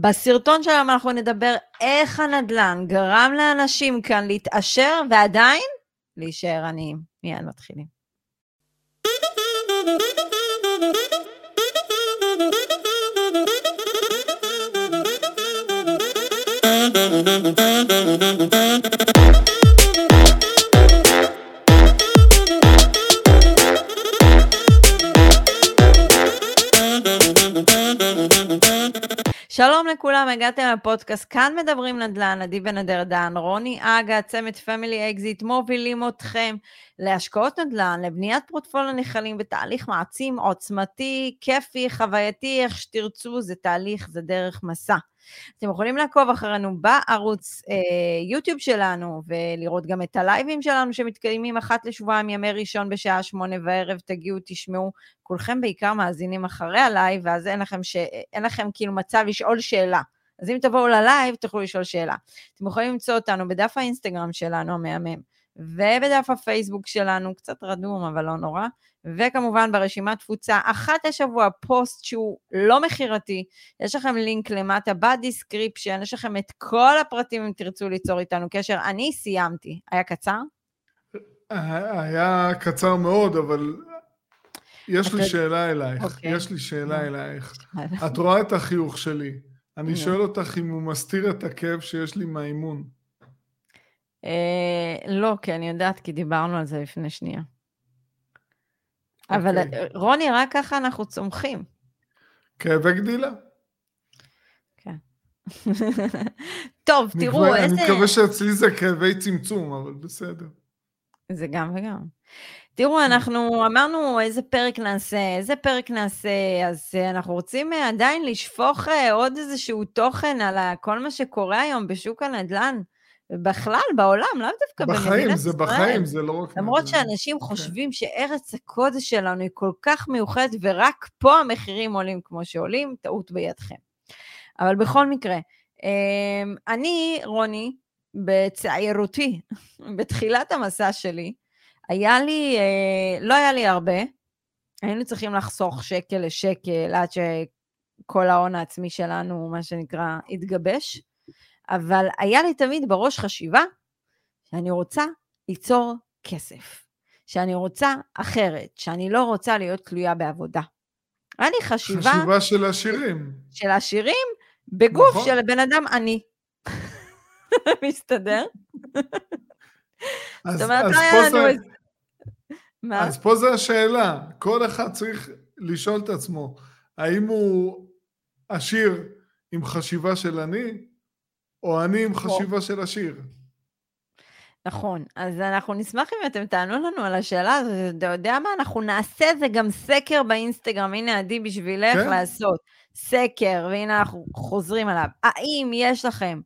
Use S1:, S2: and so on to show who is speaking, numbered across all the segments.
S1: בסרטון שלנו אנחנו נדבר איך הנדל"ן גרם לאנשים כאן להתעשר ועדיין להישאר עניים. מיד מתחילים. שלום לכולם, הגעתם לפודקאסט, כאן מדברים נדל"ן, עדי אדר דן, רוני אגה, צמד Family Exit, מובילים אתכם להשקעות נדל"ן, לבניית פורטפוליו נכסים בתהליך מעצים, עוצמתי, כיפי, חווייתי, איך שתרצו, זה תהליך, זה דרך מסע. אתם יכולים לעקוב אחרינו בערוץ אה, יוטיוב שלנו, ולראות גם את הלייבים שלנו שמתקיימים אחת לשבועיים, ימי ראשון בשעה שמונה בערב, תגיעו, תשמעו. כולכם בעיקר מאזינים אחרי הלייב, ואז אין לכם, ש... אין לכם כאילו מצב לשאול שאלה. אז אם תבואו ללייב, תוכלו לשאול שאלה. אתם יכולים למצוא אותנו בדף האינסטגרם שלנו, המהמם, ובדף הפייסבוק שלנו, קצת רדום, אבל לא נורא, וכמובן ברשימת תפוצה, אחת לשבוע פוסט שהוא לא מכירתי, יש לכם לינק למטה ב description, יש לכם את כל הפרטים אם תרצו ליצור איתנו קשר. אני סיימתי. היה קצר?
S2: היה קצר מאוד, אבל יש לי שאלה אלייך. אוקיי. יש לי שאלה אלייך. את רואה את החיוך שלי. אני שואל אותך אם הוא מסתיר את הכאב שיש לי מהאימון.
S1: אה, לא, כי אני יודעת, כי דיברנו על זה לפני שנייה. אבל אוקיי. רוני, רק ככה אנחנו צומחים. כן. טוב, תראו,
S2: איזה... אני מקווה שאצלי זה כאבי צמצום, אבל בסדר.
S1: זה גם וגם. תראו, אנחנו אמרנו איזה פרק נעשה, איזה פרק נעשה, אז אה, אנחנו רוצים אה, עדיין לשפוך אה, עוד איזשהו תוכן על כל מה שקורה היום בשוק הנדל"ן. בכלל, בעולם, לאו דווקא במדינת ישראל.
S2: בחיים, זה בחיים, זה לא רק...
S1: למרות שאנשים okay. כן. חושבים שארץ הקודש שלנו היא כל כך מיוחדת, ורק פה המחירים עולים כמו שעולים, טעות בידכם. אבל בכל מקרה, אמ, אני, רוני, בצעירותי, בתחילת המסע שלי, היה לי, אה, לא היה לי הרבה, היינו צריכים לחסוך שקל לשקל עד שכל ההון העצמי שלנו, מה שנקרא, התגבש. אבל היה לי תמיד בראש חשיבה שאני רוצה ליצור כסף, שאני רוצה אחרת, שאני לא רוצה להיות תלויה בעבודה. היה לי חשיבה...
S2: חשיבה של עשירים.
S1: של עשירים בגוף נכון. של בן אדם עני. מסתדר?
S2: אז, זאת אומרת, אז, לא פה זה... איזה... מה? אז פה זה השאלה, כל אחד צריך לשאול את עצמו, האם הוא עשיר עם חשיבה של עני, או אני עם. חשיבה של השיר.
S1: נכון, אז אנחנו נשמח אם אתם תענו לנו על השאלה הזאת, אתה יודע מה, אנחנו נעשה זה גם סקר באינסטגרם, הנה עדי בשבילך כן? לעשות סקר, והנה אנחנו חוזרים עליו. האם יש לכם,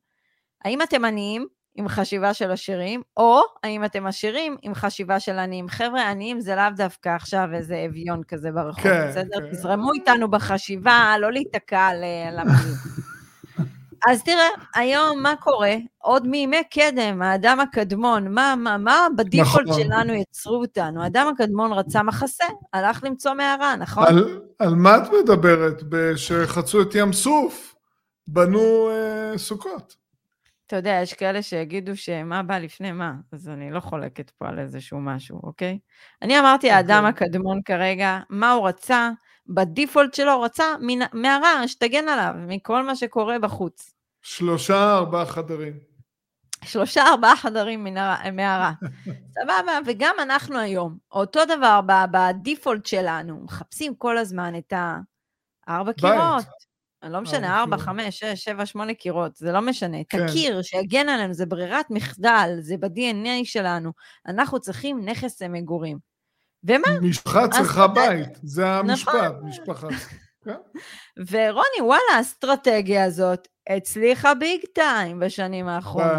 S1: האם אתם עניים עם חשיבה של עשירים, או האם אתם עשירים עם חשיבה של עניים? חבר'ה, עניים זה לאו דווקא עכשיו איזה אביון כזה ברחוב, כן, בסדר? כן. תזרמו איתנו בחשיבה, לא להיתקע על המילים. אז תראה, היום מה קורה? עוד מימי קדם, האדם הקדמון, מה, מה, מה בדיפולט נכון. שלנו יצרו אותנו? האדם הקדמון רצה מחסה, הלך למצוא מערה, נכון?
S2: על, על מה את מדברת? שחצו את ים סוף, בנו אה, סוכות.
S1: אתה יודע, יש כאלה שיגידו שמה בא לפני מה, אז אני לא חולקת פה על איזשהו משהו, אוקיי? אני אמרתי, אוקיי. האדם הקדמון כרגע, מה הוא רצה? בדיפולט שלו הוא רצה מערה שתגן עליו מכל מה שקורה בחוץ.
S2: שלושה, ארבעה חדרים.
S1: שלושה, ארבעה חדרים מערה. סבבה, וגם אנחנו היום, אותו דבר בדיפולט שלנו, מחפשים כל הזמן את הארבע קירות. לא משנה, ארבע, חמש, שש, שבע, שמונה קירות, זה לא משנה. כן. את הקיר שיגן עלינו, זה ברירת מחדל, זה ב-DNA שלנו. אנחנו צריכים נכס למגורים. ומה?
S2: משפחה צריכה בית, זה המשפט, נכון. משפחה. כן.
S1: ורוני, וואלה, האסטרטגיה הזאת הצליחה ביג טיים בשנים האחרונות.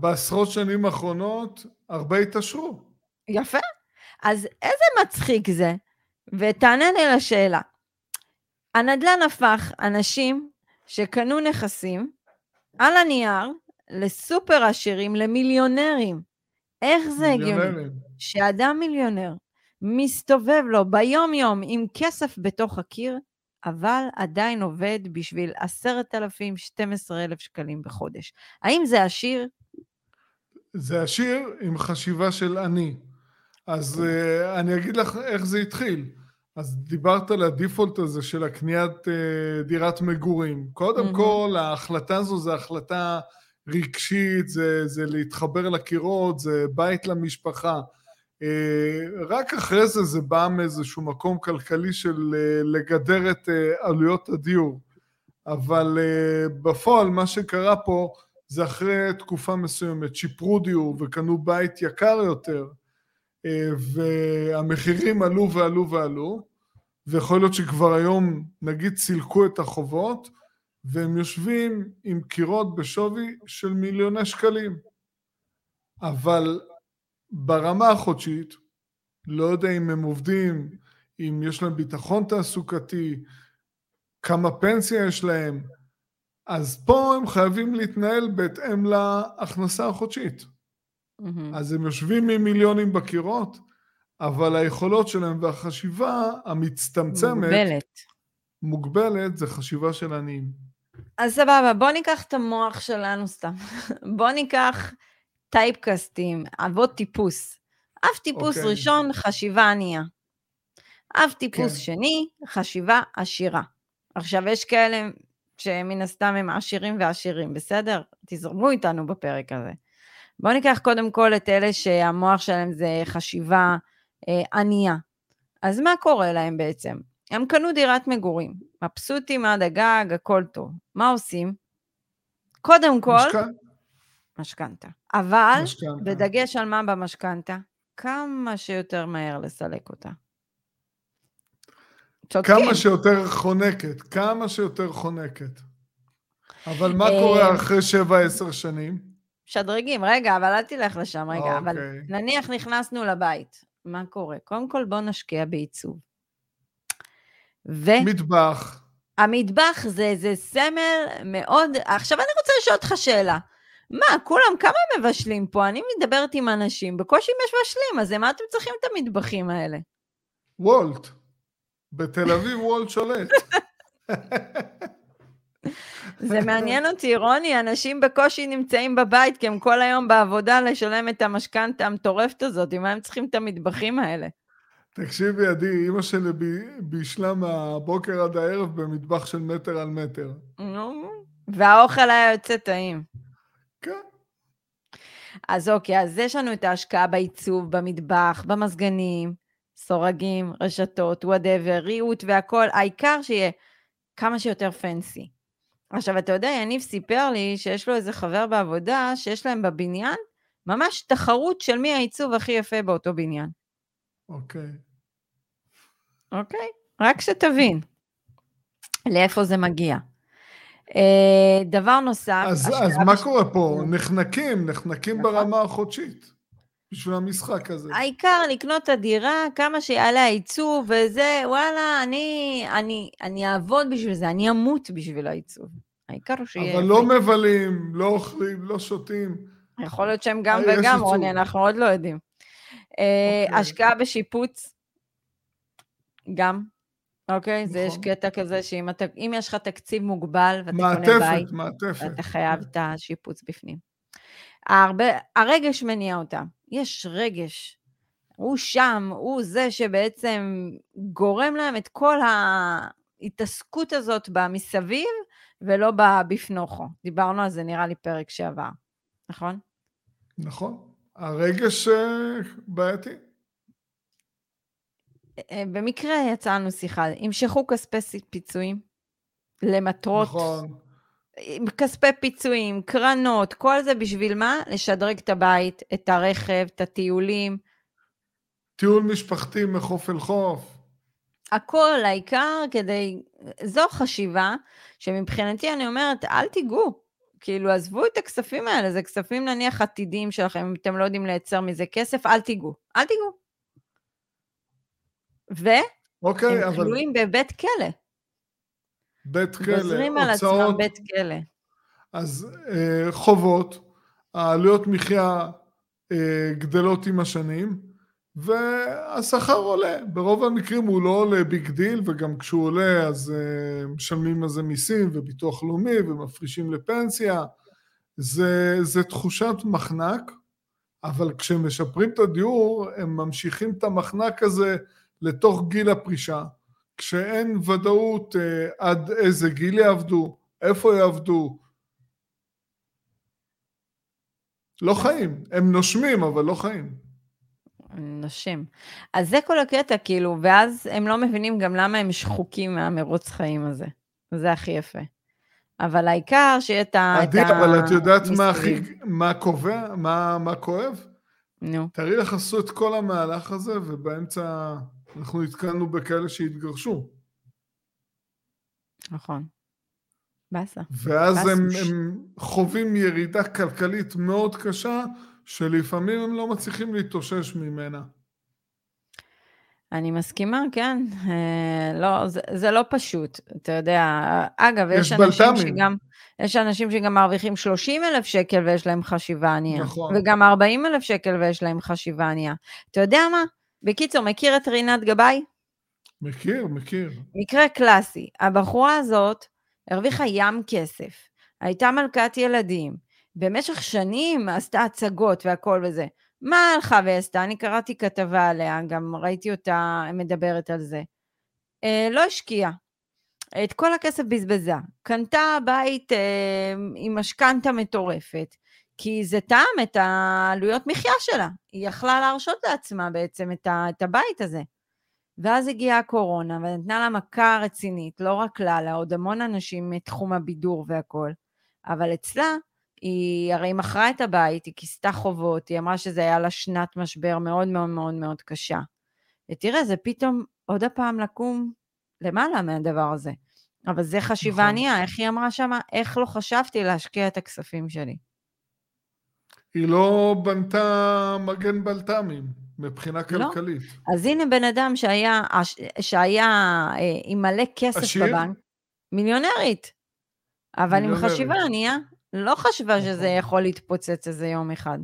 S2: בעשרות שנים האחרונות הרבה התעשרו.
S1: יפה. אז איזה מצחיק זה, ותענה לי לשאלה. הנדל"ן הפך אנשים שקנו נכסים על הנייר לסופר עשירים, למיליונרים. איך זה הגיוני? שאדם מיליונר מסתובב לו ביום-יום עם כסף בתוך הקיר, אבל עדיין עובד בשביל 10,000, 12,000 שקלים בחודש. האם זה עשיר?
S2: זה עשיר עם חשיבה של אני. אז uh, אני אגיד לך איך זה התחיל. אז דיברת על הדיפולט הזה של הקניית uh, דירת מגורים. קודם mm-hmm. כל, ההחלטה הזו זו החלטה רגשית, זה, זה להתחבר לקירות, זה בית למשפחה. Uh, רק אחרי זה זה בא מאיזשהו מקום כלכלי של uh, לגדר את uh, עלויות הדיור. אבל בפועל מה שקרה פה זה אחרי תקופה מסוימת שיפרו דיור וקנו בית יקר יותר. אה, והמחירים עלו ועלו ועלו, ויכול להיות שכבר היום נגיד סילקו את החובות, והם יושבים עם קירות בשווי של מיליוני שקלים. אבל ברמה החודשית, לא יודע אם הם עובדים, אם יש להם ביטחון תעסוקתי, כמה פנסיה יש להם, אז פה הם חייבים להתנהל בהתאם להכנסה החודשית. Mm-hmm. אז הם יושבים עם מיליונים בקירות, אבל היכולות שלהם והחשיבה המצטמצמת... מוגבלת. מוגבלת, זה חשיבה של עניים.
S1: אז סבבה, בוא ניקח את המוח שלנו סתם. בוא ניקח טייפקסטים, אבות טיפוס. אף טיפוס okay. אוקיי. ראשון, חשיבה ענייה. אף טיפוס כן. שני, חשיבה עשירה. עכשיו, יש כאלה שמן הסתם הם עשירים ועשירים, בסדר? תזרמו איתנו בפרק הזה. בואו ניקח קודם כל את אלה שהמוח שלהם זה חשיבה אה, ענייה. אז מה קורה להם בעצם? הם קנו דירת מגורים, מבסוטים עד הגג, הכל טוב. מה עושים? קודם כל, משכנתה. אבל, משכנתה. בדגש על מה במשכנתה? כמה שיותר מהר לסלק אותה.
S2: צודקים. כמה שיותר חונקת, כמה שיותר חונקת. אבל מה קורה אה, אחרי 7-10 שנים?
S1: משדרגים, רגע, אבל אל תלך לשם, רגע, אוקיי. אבל נניח נכנסנו לבית, מה קורה? קודם כל בוא נשקיע בעיצוב.
S2: ו... מטבח.
S1: המטבח זה, זה סמל מאוד... עכשיו אני רוצה לשאול אותך שאלה. מה, כולם, כמה מבשלים פה? אני מדברת עם אנשים, בקושי מבשלים, אז למה אתם צריכים את המטבחים האלה?
S2: וולט. בתל אביב וולט שולט.
S1: זה מעניין אותי, רוני, אנשים בקושי נמצאים בבית, כי הם כל היום בעבודה לשלם את המשכנתה המטורפת הזאת, מה הם צריכים את המטבחים האלה?
S2: תקשיבי, עדי, אימא שלי בישלה מהבוקר עד הערב במטבח של מטר על מטר.
S1: והאוכל היה יוצא טעים. אז אוקיי, אז יש לנו את ההשקעה בעיצוב, במטבח, במזגנים, סורגים, רשתות, whatever, ריהוט והכול, העיקר שיהיה כמה שיותר fancy. עכשיו, אתה יודע, יניב סיפר לי שיש לו איזה חבר בעבודה שיש להם בבניין ממש תחרות של מי העיצוב הכי יפה באותו בניין.
S2: אוקיי.
S1: אוקיי? רק שתבין לאיפה זה מגיע. אה, דבר נוסף...
S2: אז, אז מה קורה פה? נחנקים, נחנקים נכון. ברמה החודשית. בשביל המשחק הזה.
S1: העיקר לקנות את הדירה, כמה שיעלה העיצוב, וזה, וואלה, אני, אני, אני אעבוד בשביל זה, אני אמות בשביל העיצוב. העיקר הוא שיהיה...
S2: אבל לא מבלים, לא אוכלים, לא שותים.
S1: יכול להיות שהם גם אה, וגם, רוני, אנחנו עוד לא יודעים. אה, אוקיי. השקעה בשיפוץ, גם, אוקיי? זה יש נכון. קטע כזה שאם אתה, יש לך תקציב מוגבל ואתה קונה בית, מעטפת, מעטפת. אתה חייב את השיפוץ בפנים. הרבה, הרגש מניע אותם. יש רגש. הוא שם, הוא זה שבעצם גורם להם את כל ההתעסקות הזאת במסביב, ולא בפנוכו. דיברנו על זה נראה לי פרק שעבר, נכון?
S2: נכון. הרגש אה, בעייתי.
S1: אה, במקרה יצא לנו שיחה, המשכו כספי פיצויים למטרות נכון. כספי פיצויים, קרנות, כל זה בשביל מה? לשדרג את הבית, את הרכב, את הטיולים.
S2: טיול משפחתי מחוף אל חוף.
S1: הכל, העיקר כדי... זו חשיבה שמבחינתי אני אומרת, אל תיגעו. כאילו, עזבו את הכספים האלה, זה כספים נניח עתידיים שלכם, אם אתם לא יודעים לייצר מזה כסף, אל תיגעו. אל תיגעו. ו... אוקיי, אבל... כלואים בבית כלא.
S2: בית כלא,
S1: גוזרים על עצמם בית כלא.
S2: אז אה, חובות, העלויות מחיה אה, גדלות עם השנים, והשכר עולה. ברוב המקרים הוא לא עולה big deal, וגם כשהוא עולה אז אה, משלמים על זה מיסים וביטוח לאומי ומפרישים לפנסיה. זה, זה תחושת מחנק, אבל כשהם משפרים את הדיור, הם ממשיכים את המחנק הזה לתוך גיל הפרישה. כשאין ודאות אה, עד איזה גיל יעבדו, איפה יעבדו, לא חיים. הם נושמים, אבל לא חיים.
S1: נשים. אז זה כל הקטע, כאילו, ואז הם לא מבינים גם למה הם שחוקים מהמרוץ חיים הזה. זה הכי יפה. אבל העיקר שיהיה את ה...
S2: עדי, אבל את יודעת מה הכי... מה קובע? מה, מה כואב?
S1: נו.
S2: תארי לך עשו את כל המהלך הזה, ובאמצע אנחנו נתקלנו בכאלה שהתגרשו.
S1: נכון. באסה.
S2: ואז. הם, הם חווים ירידה כלכלית מאוד קשה, שלפעמים הם לא מצליחים להתאושש ממנה.
S1: אני מסכימה, כן. אה, לא, זה, זה לא פשוט, אתה יודע. אגב, יש, יש אנשים בלתמים. שגם... יש אנשים שגם מרוויחים 30 אלף שקל ויש להם חשיבה ענייה. נכון. וגם 40 אלף שקל ויש להם חשיבה ענייה. אתה יודע מה? בקיצור, מכיר את רינת גבאי?
S2: מכיר, מכיר.
S1: מקרה קלאסי. הבחורה הזאת הרוויחה ים כסף, הייתה מלכת ילדים, במשך שנים עשתה הצגות והכל וזה. מה הלכה ועשתה? אני קראתי כתבה עליה, גם ראיתי אותה מדברת על זה. אה, לא השקיעה. את כל הכסף בזבזה. קנתה בית אה, עם משכנתה מטורפת, כי זה טעם את העלויות מחיה שלה. היא יכלה להרשות לעצמה בעצם את, ה, את הבית הזה. ואז הגיעה הקורונה ונתנה לה מכה רצינית, לא רק לה, לעוד המון אנשים מתחום הבידור והכול. אבל אצלה, היא הרי מכרה את הבית, היא כיסתה חובות, היא אמרה שזה היה לה שנת משבר מאוד מאוד מאוד מאוד קשה. ותראה, זה פתאום עוד הפעם לקום למעלה מהדבר הזה. אבל זה חשיבה נכון. ענייה, איך היא אמרה שמה? איך לא חשבתי להשקיע את הכספים שלי?
S2: היא לא בנתה מגן בלת"מים מבחינה לא. כלכלית.
S1: לא. אז הנה בן אדם שהיה, שהיה אה, עם מלא כסף עשיר? בבנק, מיליונרית, אבל מיליונרית. עם חשיבה ענייה, לא חשבה שזה נכון. יכול להתפוצץ איזה יום אחד.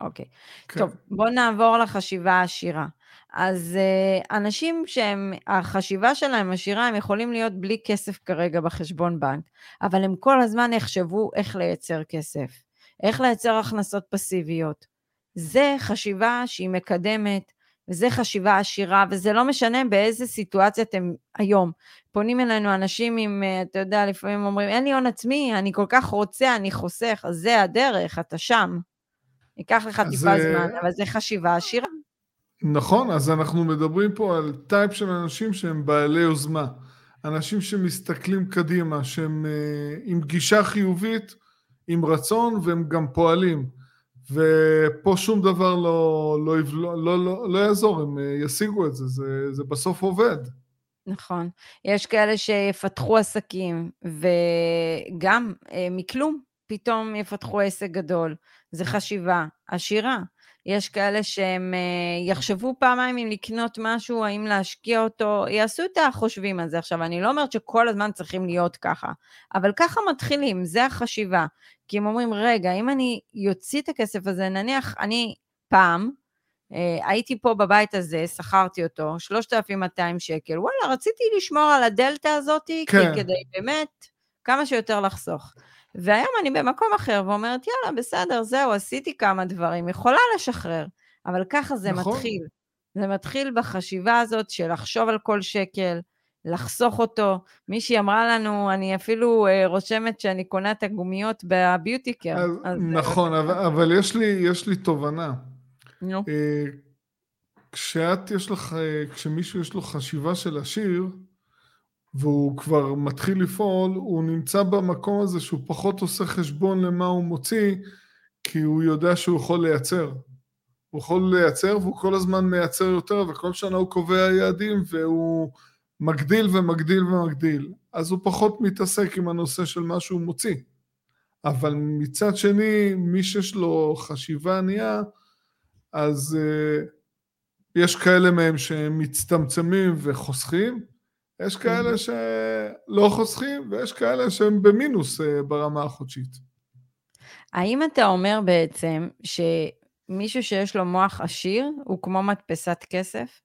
S1: אוקיי. כן. טוב, בואו נעבור לחשיבה העשירה. אז uh, אנשים שהם, החשיבה שלהם עשירה, הם יכולים להיות בלי כסף כרגע בחשבון בנק, אבל הם כל הזמן יחשבו איך לייצר כסף, איך לייצר הכנסות פסיביות. זה חשיבה שהיא מקדמת, וזה חשיבה עשירה, וזה לא משנה באיזה סיטואציה אתם היום. פונים אלינו אנשים עם, אה, אתה יודע, לפעמים אומרים, אין לי הון עצמי, אני כל כך רוצה, אני חוסך, אז זה הדרך, אתה שם. ייקח לך טיפה זה... זמן, אבל זה חשיבה עשירה.
S2: נכון, אז אנחנו מדברים פה על טייפ של אנשים שהם בעלי יוזמה. אנשים שמסתכלים קדימה, שהם uh, עם גישה חיובית, עם רצון, והם גם פועלים. ופה שום דבר לא, לא, לא, לא, לא, לא יעזור, הם אה, ישיגו את זה, זה, זה בסוף עובד.
S1: נכון. יש כאלה שיפתחו עסקים, וגם אה, מכלום פתאום יפתחו עסק גדול. זה חשיבה עשירה. יש כאלה שהם אה, יחשבו פעמיים אם לקנות משהו, האם להשקיע אותו, יעשו את החושבים על זה. עכשיו, אני לא אומרת שכל הזמן צריכים להיות ככה, אבל ככה מתחילים, זה החשיבה. כי הם אומרים, רגע, אם אני יוציא את הכסף הזה, נניח אני פעם, אה, הייתי פה בבית הזה, שכרתי אותו, 3,200 שקל, וואלה, רציתי לשמור על הדלתא הזאת, כן. כדי באמת כמה שיותר לחסוך. והיום אני במקום אחר ואומרת, יאללה, בסדר, זהו, עשיתי כמה דברים, יכולה לשחרר, אבל ככה זה נכון. מתחיל. זה מתחיל בחשיבה הזאת של לחשוב על כל שקל, לחסוך אותו. מישהי אמרה לנו, אני אפילו uh, רושמת שאני קונה את הגומיות בביוטיקר. אז,
S2: אז, נכון, אבל, אבל יש, לי, יש לי תובנה. נו. אה, כשאת יש לך, uh, כשמישהו יש לו חשיבה של עשיר, והוא כבר מתחיל לפעול, הוא נמצא במקום הזה שהוא פחות עושה חשבון למה הוא מוציא, כי הוא יודע שהוא יכול לייצר. הוא יכול לייצר והוא כל הזמן מייצר יותר, וכל שנה הוא קובע יעדים והוא מגדיל ומגדיל ומגדיל. אז הוא פחות מתעסק עם הנושא של מה שהוא מוציא. אבל מצד שני, מי שיש לו חשיבה ענייה, אז uh, יש כאלה מהם שהם מצטמצמים וחוסכים, יש כאלה שלא חוסכים, ויש כאלה שהם במינוס אה, ברמה החודשית.
S1: האם אתה אומר בעצם מישהו שיש לו מוח עשיר הוא כמו מדפסת כסף?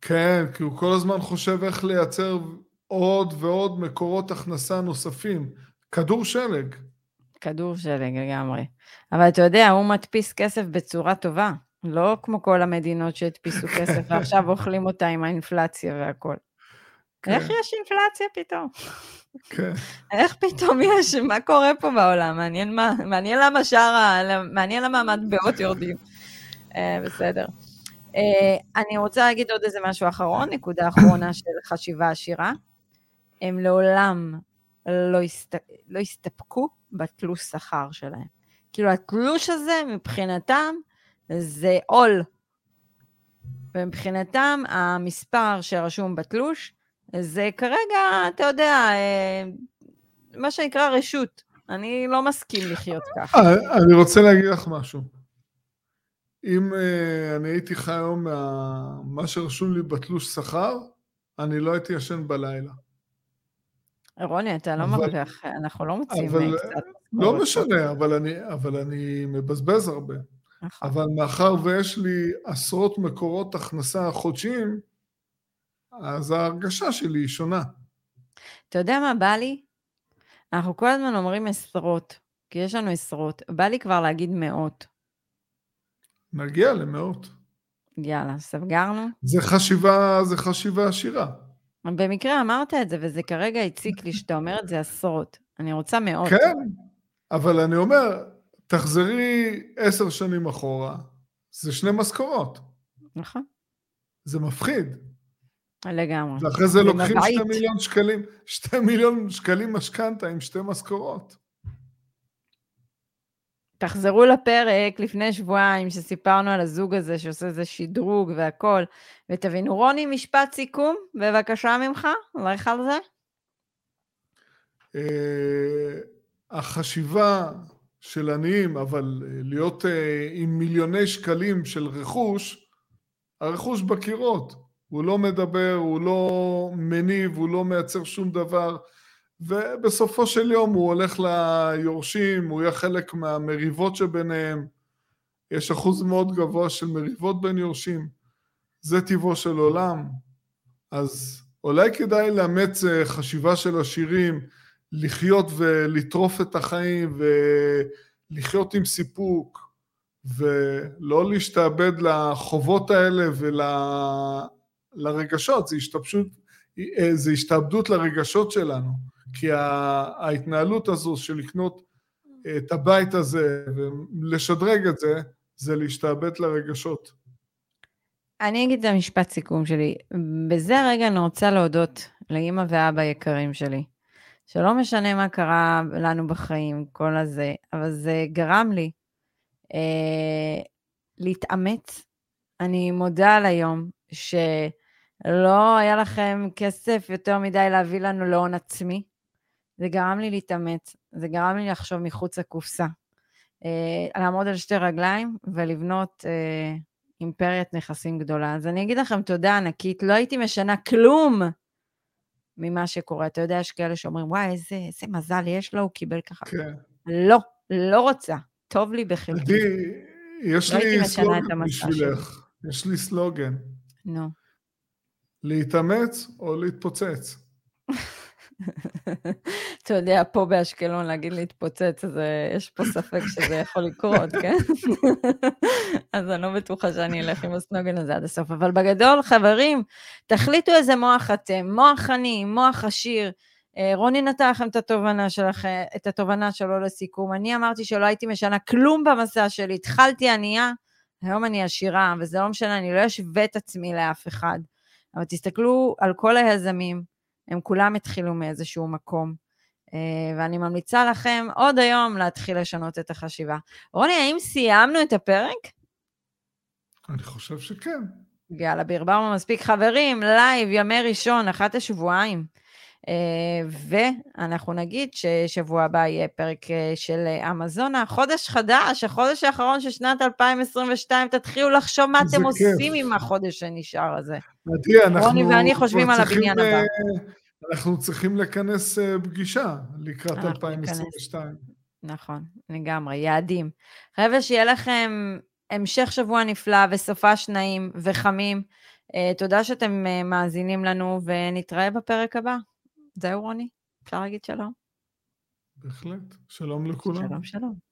S2: כן, כי הוא כל הזמן חושב איך לייצר עוד ועוד מקורות הכנסה נוספים. כדור שלג.
S1: כדור שלג לגמרי. אבל אתה יודע, הוא מדפיס כסף בצורה טובה. לא כמו כל המדינות שהדפיסו כסף ועכשיו אוכלים אותה עם האינפלציה והכל. כן. איך יש אינפלציה פתאום?
S2: כן.
S1: איך פתאום יש, מה קורה פה בעולם? מעניין מה, מעניין למה שאר, מעניין למה המטבעות יורדים. Uh, בסדר. Uh, אני רוצה להגיד עוד איזה משהו אחרון, נקודה אחרונה של חשיבה עשירה. הם לעולם לא, הסת... לא הסתפקו בתלוש שכר שלהם. כאילו התלוש הזה מבחינתם זה עול. ומבחינתם המספר שרשום בתלוש זה כרגע, אתה יודע, אה, מה שנקרא רשות. אני לא מסכים לחיות ככה.
S2: אה, אני רוצה להגיד לך משהו. אם uh, אני הייתי חי היום מה שרשום לי בתלוש שכר, אני לא הייתי ישן בלילה.
S1: רוני, אתה לא מרוויח, אנחנו לא מוצאים
S2: קצת... לא משנה, אבל אני, אבל אני מבזבז הרבה. נכון. אבל מאחר ויש לי עשרות מקורות הכנסה חודשיים, אז ההרגשה שלי היא שונה.
S1: אתה יודע מה בא לי? אנחנו כל הזמן אומרים עשרות, כי יש לנו עשרות. בא לי כבר להגיד מאות.
S2: נגיע למאות.
S1: יאללה, סגרנו?
S2: זה חשיבה, זה חשיבה עשירה.
S1: במקרה אמרת את זה, וזה כרגע הציק לי שאתה אומר את זה עשרות. אני רוצה מאות.
S2: כן, אבל אני אומר, תחזרי עשר שנים אחורה, זה שני משכורות.
S1: נכון.
S2: זה מפחיד.
S1: לגמרי.
S2: ואחרי זה לוקחים שתי מיליון שקלים, שתי מיליון שקלים משכנתה עם שתי משכורות.
S1: תחזרו לפרק לפני שבועיים שסיפרנו על הזוג הזה שעושה איזה שדרוג והכל, ותבינו. רוני, משפט סיכום, בבקשה ממך, לך על זה.
S2: Uh, החשיבה של עניים, אבל uh, להיות uh, עם מיליוני שקלים של רכוש, הרכוש בקירות. הוא לא מדבר, הוא לא מניב, הוא לא מייצר שום דבר. ובסופו של יום הוא הולך ליורשים, הוא יהיה חלק מהמריבות שביניהם. יש אחוז מאוד גבוה של מריבות בין יורשים. זה טיבו של עולם. אז אולי כדאי לאמץ אה, חשיבה של עשירים, לחיות ולטרוף את החיים ולחיות עם סיפוק ולא להשתעבד לחובות האלה ולרגשות, זה השתבשות, זה השתעבדות לרגשות שלנו. כי ההתנהלות הזו של לקנות את הבית הזה ולשדרג את זה, זה להשתעבד לרגשות.
S1: אני אגיד את המשפט סיכום שלי. בזה הרגע אני רוצה להודות לאימא ואבא יקרים שלי, שלא משנה מה קרה לנו בחיים, כל הזה, אבל זה גרם לי אה, להתאמץ. אני מודה על היום שלא היה לכם כסף יותר מדי להביא לנו להון עצמי, זה גרם לי להתאמץ, זה גרם לי לחשוב מחוץ לקופסה. אה, לעמוד על שתי רגליים ולבנות אה, אימפריית נכסים גדולה. אז אני אגיד לכם תודה ענקית, לא הייתי משנה כלום ממה שקורה. אתה יודע, יש כאלה שאומרים, וואי, איזה, איזה מזל יש לו, הוא קיבל ככה.
S2: כן.
S1: לא, לא רוצה. טוב לי בחלקי.
S2: עדי, יש לא לי סלוגן בשבילך. יש לי סלוגן.
S1: נו.
S2: להתאמץ או להתפוצץ.
S1: אתה יודע, פה באשקלון להגיד להתפוצץ, אז אה, יש פה ספק שזה יכול לקרות, כן? אז אני לא בטוחה שאני אלך עם הסנוגן הזה עד הסוף. אבל בגדול, חברים, תחליטו איזה מוח אתם, מוח עני, מוח עשיר. אה, רוני נתן לכם את התובנה שלכם, את התובנה שלו לסיכום. אני אמרתי שלא הייתי משנה כלום במסע שלי, התחלתי ענייה, היום אני עשירה, וזה לא משנה, אני לא אשווה את עצמי לאף אחד. אבל תסתכלו על כל היזמים, הם כולם התחילו מאיזשהו מקום. אה, ואני ממליצה לכם עוד היום להתחיל לשנות את החשיבה. רוני, האם סיימנו את הפרק?
S2: אני חושב שכן.
S1: יאללה, ברברנו מספיק. חברים, לייב, ימי ראשון, אחת לשבועיים. אה, ואנחנו נגיד ששבוע הבא יהיה פרק אה, של אמזונה. חודש חדש, החודש האחרון של שנת 2022, תתחילו לחשוב מה אתם כיף. עושים עם החודש שנשאר הזה.
S2: אנחנו...
S1: רוני ואני חושבים על הבניין הבא.
S2: אנחנו צריכים לכנס אה, פגישה לקראת 2022.
S1: נכון, לגמרי, יעדים. חבר'ה, שיהיה לכם המשך שבוע נפלא וסופש נעים וחמים. Uh, תודה שאתם מאזינים לנו, ונתראה בפרק הבא. זהו, רוני? אפשר להגיד שלום?
S2: בהחלט. שלום לכולם.
S1: שלום, שלום.